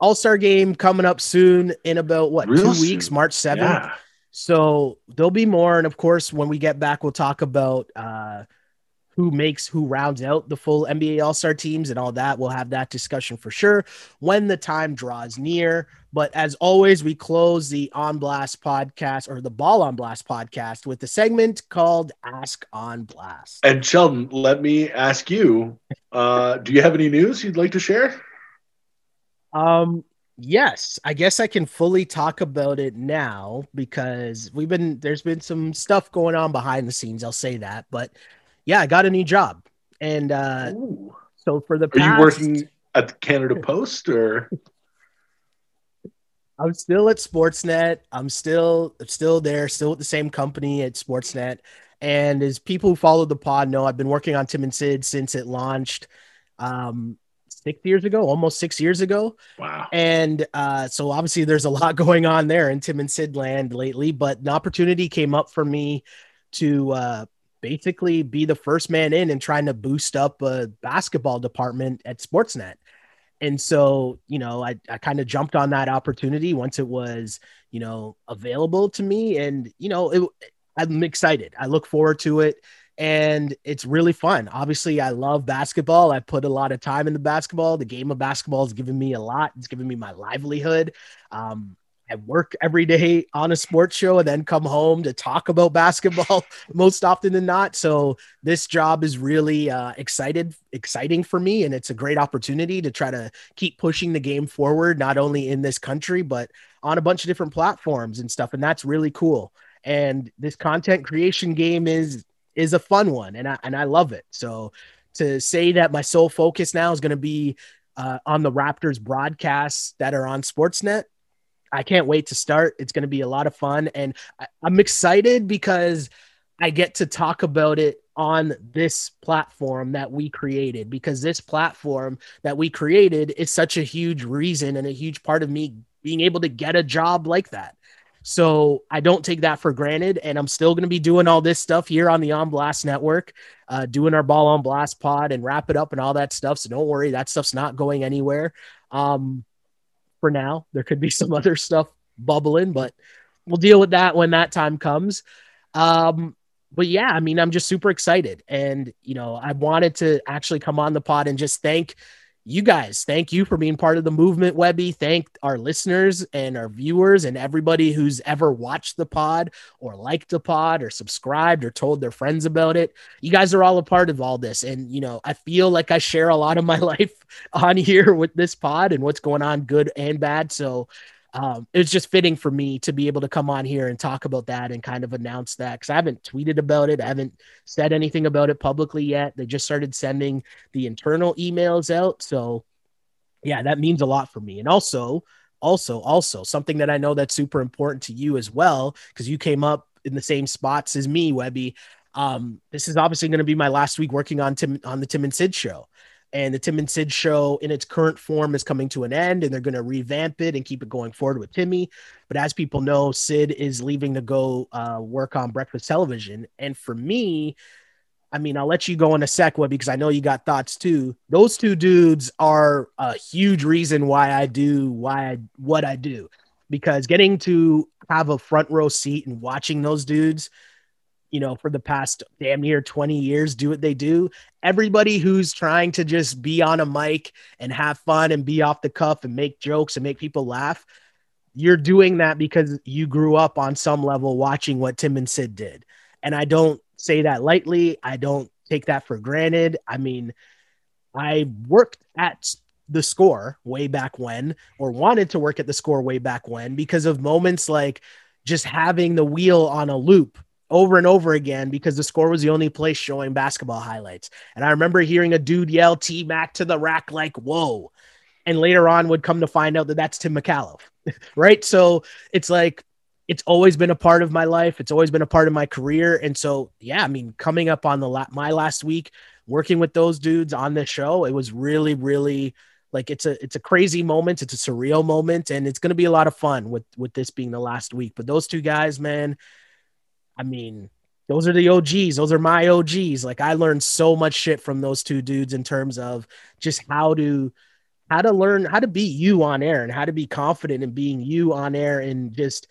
all Star game coming up soon in about what Real two soon. weeks, March 7th. Yeah. So there'll be more. And of course, when we get back, we'll talk about uh, who makes who rounds out the full NBA All Star teams and all that. We'll have that discussion for sure when the time draws near. But as always, we close the On Blast podcast or the Ball on Blast podcast with the segment called Ask on Blast. And Sheldon, let me ask you uh, do you have any news you'd like to share? Um, yes, I guess I can fully talk about it now because we've been there's been some stuff going on behind the scenes. I'll say that, but yeah, I got a new job, and uh, Ooh. so for the are you working at the Canada Post or? I'm still at Sportsnet. I'm still still there, still at the same company at Sportsnet. And as people who follow the pod know, I've been working on Tim and Sid since it launched. Um, six years ago, almost six years ago. Wow. And uh, so obviously there's a lot going on there in Tim and Sid land lately, but an opportunity came up for me to uh, basically be the first man in and trying to boost up a basketball department at Sportsnet. And so, you know, I, I kind of jumped on that opportunity once it was, you know, available to me. And, you know, it, I'm excited. I look forward to it and it's really fun. Obviously, I love basketball. I put a lot of time into basketball. The game of basketball has given me a lot. It's given me my livelihood. Um, I work every day on a sports show and then come home to talk about basketball most often than not. So this job is really uh, excited, exciting for me, and it's a great opportunity to try to keep pushing the game forward, not only in this country but on a bunch of different platforms and stuff. And that's really cool. And this content creation game is is a fun one, and I and I love it. So to say that my sole focus now is going to be uh, on the Raptors broadcasts that are on Sportsnet I can't wait to start. It's going to be a lot of fun. And I, I'm excited because I get to talk about it on this platform that we created because this platform that we created is such a huge reason and a huge part of me being able to get a job like that. So I don't take that for granted. And I'm still going to be doing all this stuff here on the On Blast Network, uh, doing our Ball on Blast pod and wrap it up and all that stuff. So don't worry, that stuff's not going anywhere. Um, for now. There could be some other stuff bubbling, but we'll deal with that when that time comes. Um, but yeah, I mean, I'm just super excited. And, you know, I wanted to actually come on the pod and just thank you guys. Thank you for being part of the movement, Webby. Thank our listeners and our viewers and everybody who's ever watched the pod or liked the pod or subscribed or told their friends about it. You guys are all a part of all this. And, you know, I feel like I share a lot of my life on here with this pod and what's going on, good and bad. So, um, it was just fitting for me to be able to come on here and talk about that and kind of announce that because I haven't tweeted about it. I haven't said anything about it publicly yet. They just started sending the internal emails out. So, yeah, that means a lot for me. And also, also, also something that I know that's super important to you as well, because you came up in the same spots as me, Webby. Um, this is obviously going to be my last week working on Tim on the Tim and Sid show and the Tim and Sid show in its current form is coming to an end and they're going to revamp it and keep it going forward with Timmy. But as people know, Sid is leaving to go uh, work on breakfast television. And for me, I mean, I'll let you go in a sec, because I know you got thoughts too. Those two dudes are a huge reason why I do why I what I do. Because getting to have a front row seat and watching those dudes you know, for the past damn near 20 years do what they do. Everybody who's trying to just be on a mic and have fun and be off the cuff and make jokes and make people laugh, you're doing that because you grew up on some level watching what Tim and Sid did. And I don't say that lightly. I don't take that for granted. I mean, I worked at the score way back when, or wanted to work at the score way back when because of moments like just having the wheel on a loop over and over again because the score was the only place showing basketball highlights. And I remember hearing a dude yell T Mac to the rack, like, whoa. And later on would come to find out that that's Tim Micallef, right? So it's like, it's always been a part of my life. It's always been a part of my career. And so, yeah, I mean, coming up on the la- my last week, working with those dudes on this show, it was really, really like it's a it's a crazy moment. It's a surreal moment, and it's going to be a lot of fun with with this being the last week. But those two guys, man, I mean, those are the OGs. Those are my OGs. Like I learned so much shit from those two dudes in terms of just how to how to learn how to be you on air and how to be confident in being you on air and just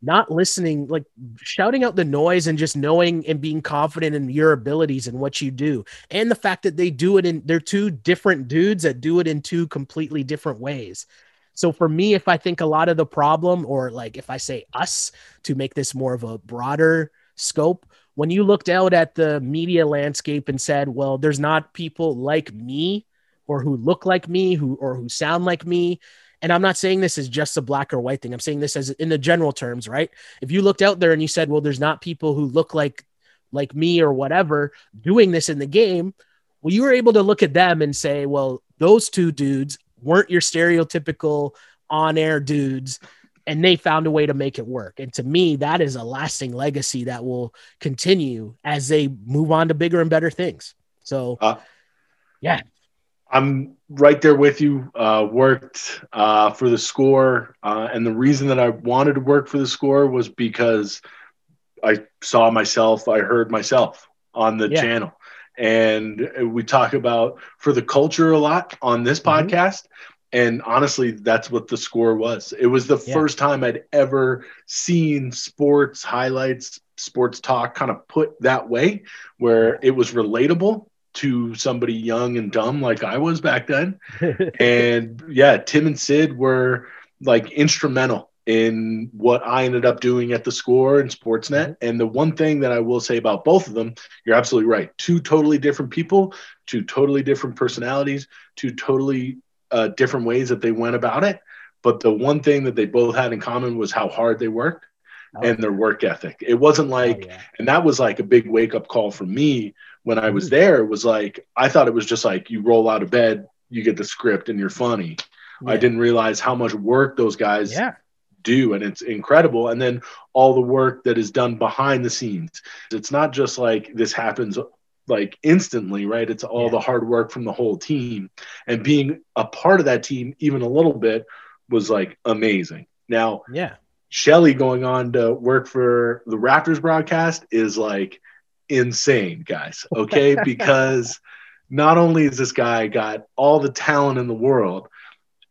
not listening like shouting out the noise and just knowing and being confident in your abilities and what you do and the fact that they do it in they're two different dudes that do it in two completely different ways so for me, if I think a lot of the problem, or like if I say us to make this more of a broader scope, when you looked out at the media landscape and said, well, there's not people like me or who look like me who or who sound like me. And I'm not saying this is just a black or white thing. I'm saying this as in the general terms, right? If you looked out there and you said, well, there's not people who look like like me or whatever doing this in the game, well, you were able to look at them and say, well, those two dudes weren't your stereotypical on air dudes and they found a way to make it work. And to me, that is a lasting legacy that will continue as they move on to bigger and better things. So, uh, yeah, I'm right there with you. Uh, worked uh, for the score, uh, and the reason that I wanted to work for the score was because I saw myself, I heard myself on the yeah. channel, and we talk about for the culture a lot on this mm-hmm. podcast and honestly that's what the score was it was the yeah. first time i'd ever seen sports highlights sports talk kind of put that way where it was relatable to somebody young and dumb like i was back then and yeah tim and sid were like instrumental in what I ended up doing at the score and Sportsnet. Mm-hmm. And the one thing that I will say about both of them, you're absolutely right. Two totally different people, two totally different personalities, two totally uh, different ways that they went about it. But the one thing that they both had in common was how hard they worked Oh, and their work ethic. It wasn't like, oh, yeah. and that was like a big wake up call for me when I was Mm. there. It was like, I thought it was just like you roll out of bed, you get the script, and you're funny. I didn't realize how much work those guys Yeah. Do and it's incredible and then all the work that is done behind the scenes it's not just like this happens like instantly right it's all Yeah. the hard work from the whole team and being a part of that team even a little bit was like amazing now Yeah. Shelly going on to work for the Raptors broadcast is like insane, guys. Okay. because not only is this guy got all the talent in the world,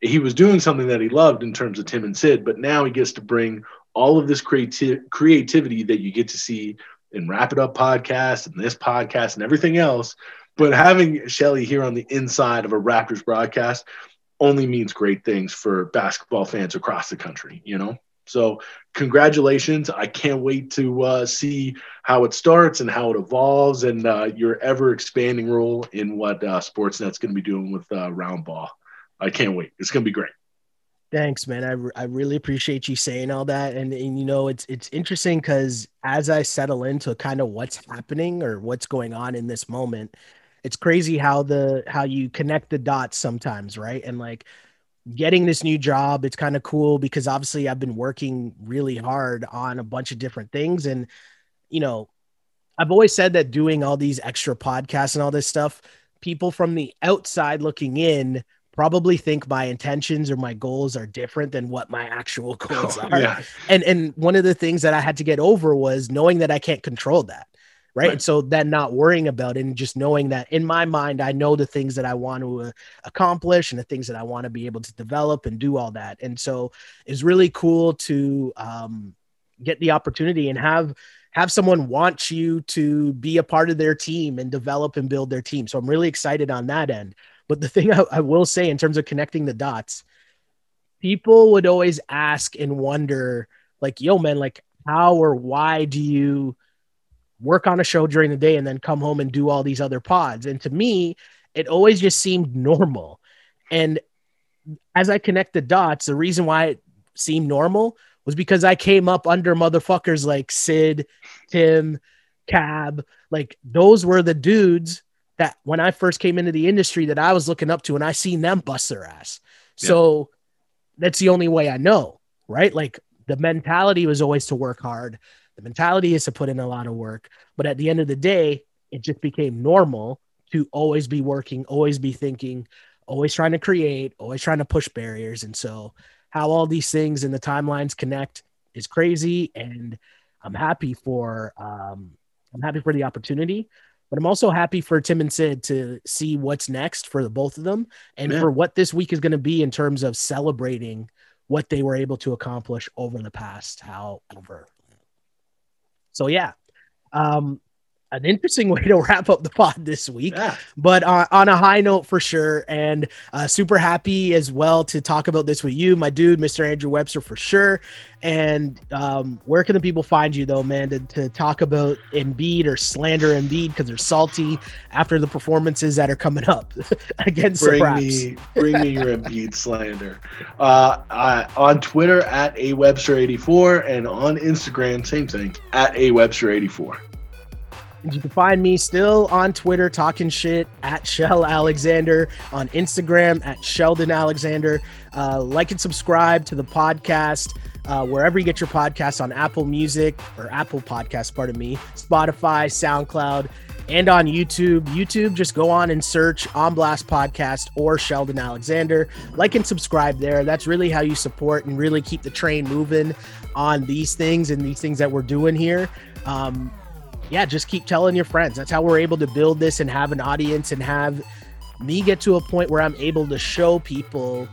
he was doing something that he loved in terms of Tim and Sid, but now he gets to bring all of this creati- creativity that you get to see in Wrap It Up podcast and this podcast and everything else. But having Shelly here on the inside of a Raptors broadcast only means great things for basketball fans across the country, you know? So, congratulations. I can't wait to uh, see how it starts and how it evolves and uh, your ever expanding role in what uh, Sportsnet's going to be doing with uh, Round Ball. I can't wait. It's going to be great. Thanks, man. I, re- I really appreciate you saying all that. And, and you know, it's it's interesting because as I settle into kind of what's happening or what's going on in this moment, it's crazy how the how you connect the dots sometimes, right? And like getting this new job, it's kind of cool because obviously I've been working really hard on a bunch of different things. And, you know, I've always said that doing all these extra podcasts and all this stuff, people from the outside looking in probably think my intentions or my goals are different than what my actual goals are. yeah. And and one of the things that I had to get over was knowing that I can't control that. Right? Right. And so then not worrying about it and just knowing that in my mind I know the things that I want to uh, accomplish and the things that I want to be able to develop and do all that. And so it's really cool to um, get the opportunity and have have someone want you to be a part of their team and develop and build their team. So I'm really excited on that end. But the thing I, I will say in terms of connecting the dots, people would always ask and wonder, like, yo, man, like, how or why do you work on a show during the day and then come home and do all these other pods? And to me, it always just seemed normal. And as I connect the dots, the reason why it seemed normal was because I came up under motherfuckers like Sid, Tim, Cab. Like those were the dudes that when I first came into the industry that I was looking up to and I seen them bust their ass. So that's the only way I know, right? Like the mentality was always to work hard. The mentality is to put in a lot of work. But at the end of the day, it just became normal to always be working, always be thinking, always trying to create, always trying to push barriers. And so, how all these things and the timelines connect is crazy. And I'm happy for um, I'm happy for the opportunity, but I'm also happy for Tim and Sid to see what's next for the both of them and Yeah. for what this week is going to be in terms of celebrating what they were able to accomplish over the past however. So yeah, um, an interesting way to wrap up the pod this week Yeah. but uh, on a high note for sure and uh, super happy as well to talk about this with you my dude mr andrew webster for sure and um, where can the people find you though man to, to talk about Embiid or slander Embiid because they're salty after the performances that are coming up against the Bring me, bring me your Embiid slander. Uh, I, on Twitter at a Webster84 and on Instagram, same thing at a Webster84. You can find me still on Twitter talking shit at Shell Alexander, on Instagram at Sheldon Alexander. Uh, like and subscribe to the podcast uh, wherever you get your podcasts on Apple Music or Apple Podcasts, pardon me, Spotify, SoundCloud, and on YouTube. YouTube, just go on and search On Blast Podcast or Sheldon Alexander. Like and subscribe there. That's really how you support and really keep the train moving on these things and these things that we're doing here. Um, yeah, just keep telling your friends. That's how we're able to build this and have an audience and have me get to a point where I'm able to show people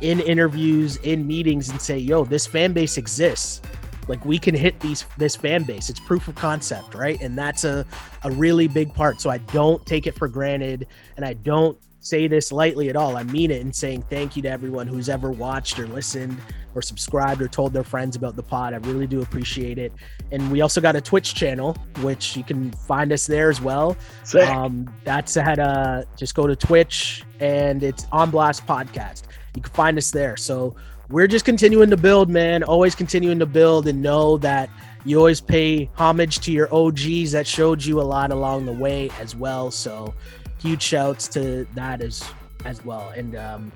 in interviews, in meetings, and say, yo, this fan base exists. Like we can hit these this fan base. It's proof of concept, right? And that's a, a really big part. So I don't take it for granted and I don't say this lightly at all. I mean it in saying thank you to everyone who's ever watched or listened or subscribed or told their friends about the pod. I really do appreciate it. And we also got a Twitch channel, which you can find us there as well. Sick. Um, that's at uh, just go to Twitch and it's On Blast Podcast. You can find us there. So we're just continuing to build, man. Always continuing to build and know that you always pay homage to your OGs that showed you a lot along the way as well. So huge shouts to that as as well. And um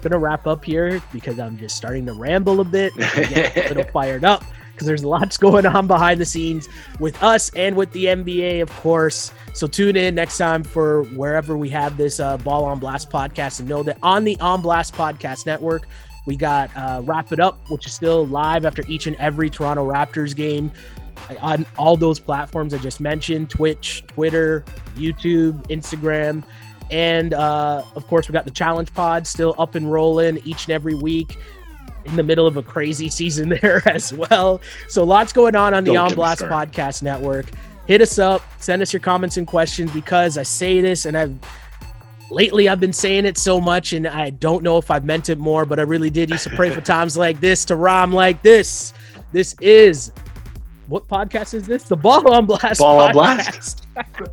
gonna wrap up here because I'm just starting to ramble a bit, get a little fired up because there's lots going on behind the scenes with us and with the NBA, of course. So tune in next time for wherever we have this uh, Ball on Blast podcast, and know that on the On Blast podcast network. We got uh, Wrap It Up, which is still live after each and every Toronto Raptors game on all those platforms I just mentioned Twitch, Twitter, YouTube, Instagram. And uh, of course, we got the Challenge Pod still up and rolling each and every week in the middle of a crazy season there as well. So lots going on on the Don't On Blast. Podcast Network. Hit us up, send us your comments and questions because I say this and I've lately I've been saying it so much and I don't know if I've meant it more, but I really did used to pray for times like this to rhyme like this. This is what podcast is this? The Ball on Blast. Ball on Blast.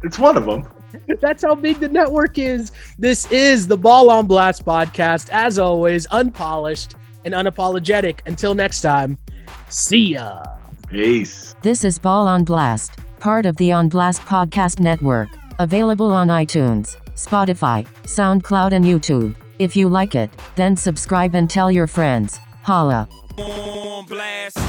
it's one of them. That's how big the network is. This is the Ball on Blast podcast. As always, unpolished and unapologetic. Until next time, see ya. Peace. This is Ball on Blast, part of the On Blast Podcast Network, available on iTunes, Spotify, SoundCloud, and YouTube. If you like it, then subscribe and tell your friends. Holla. on blast.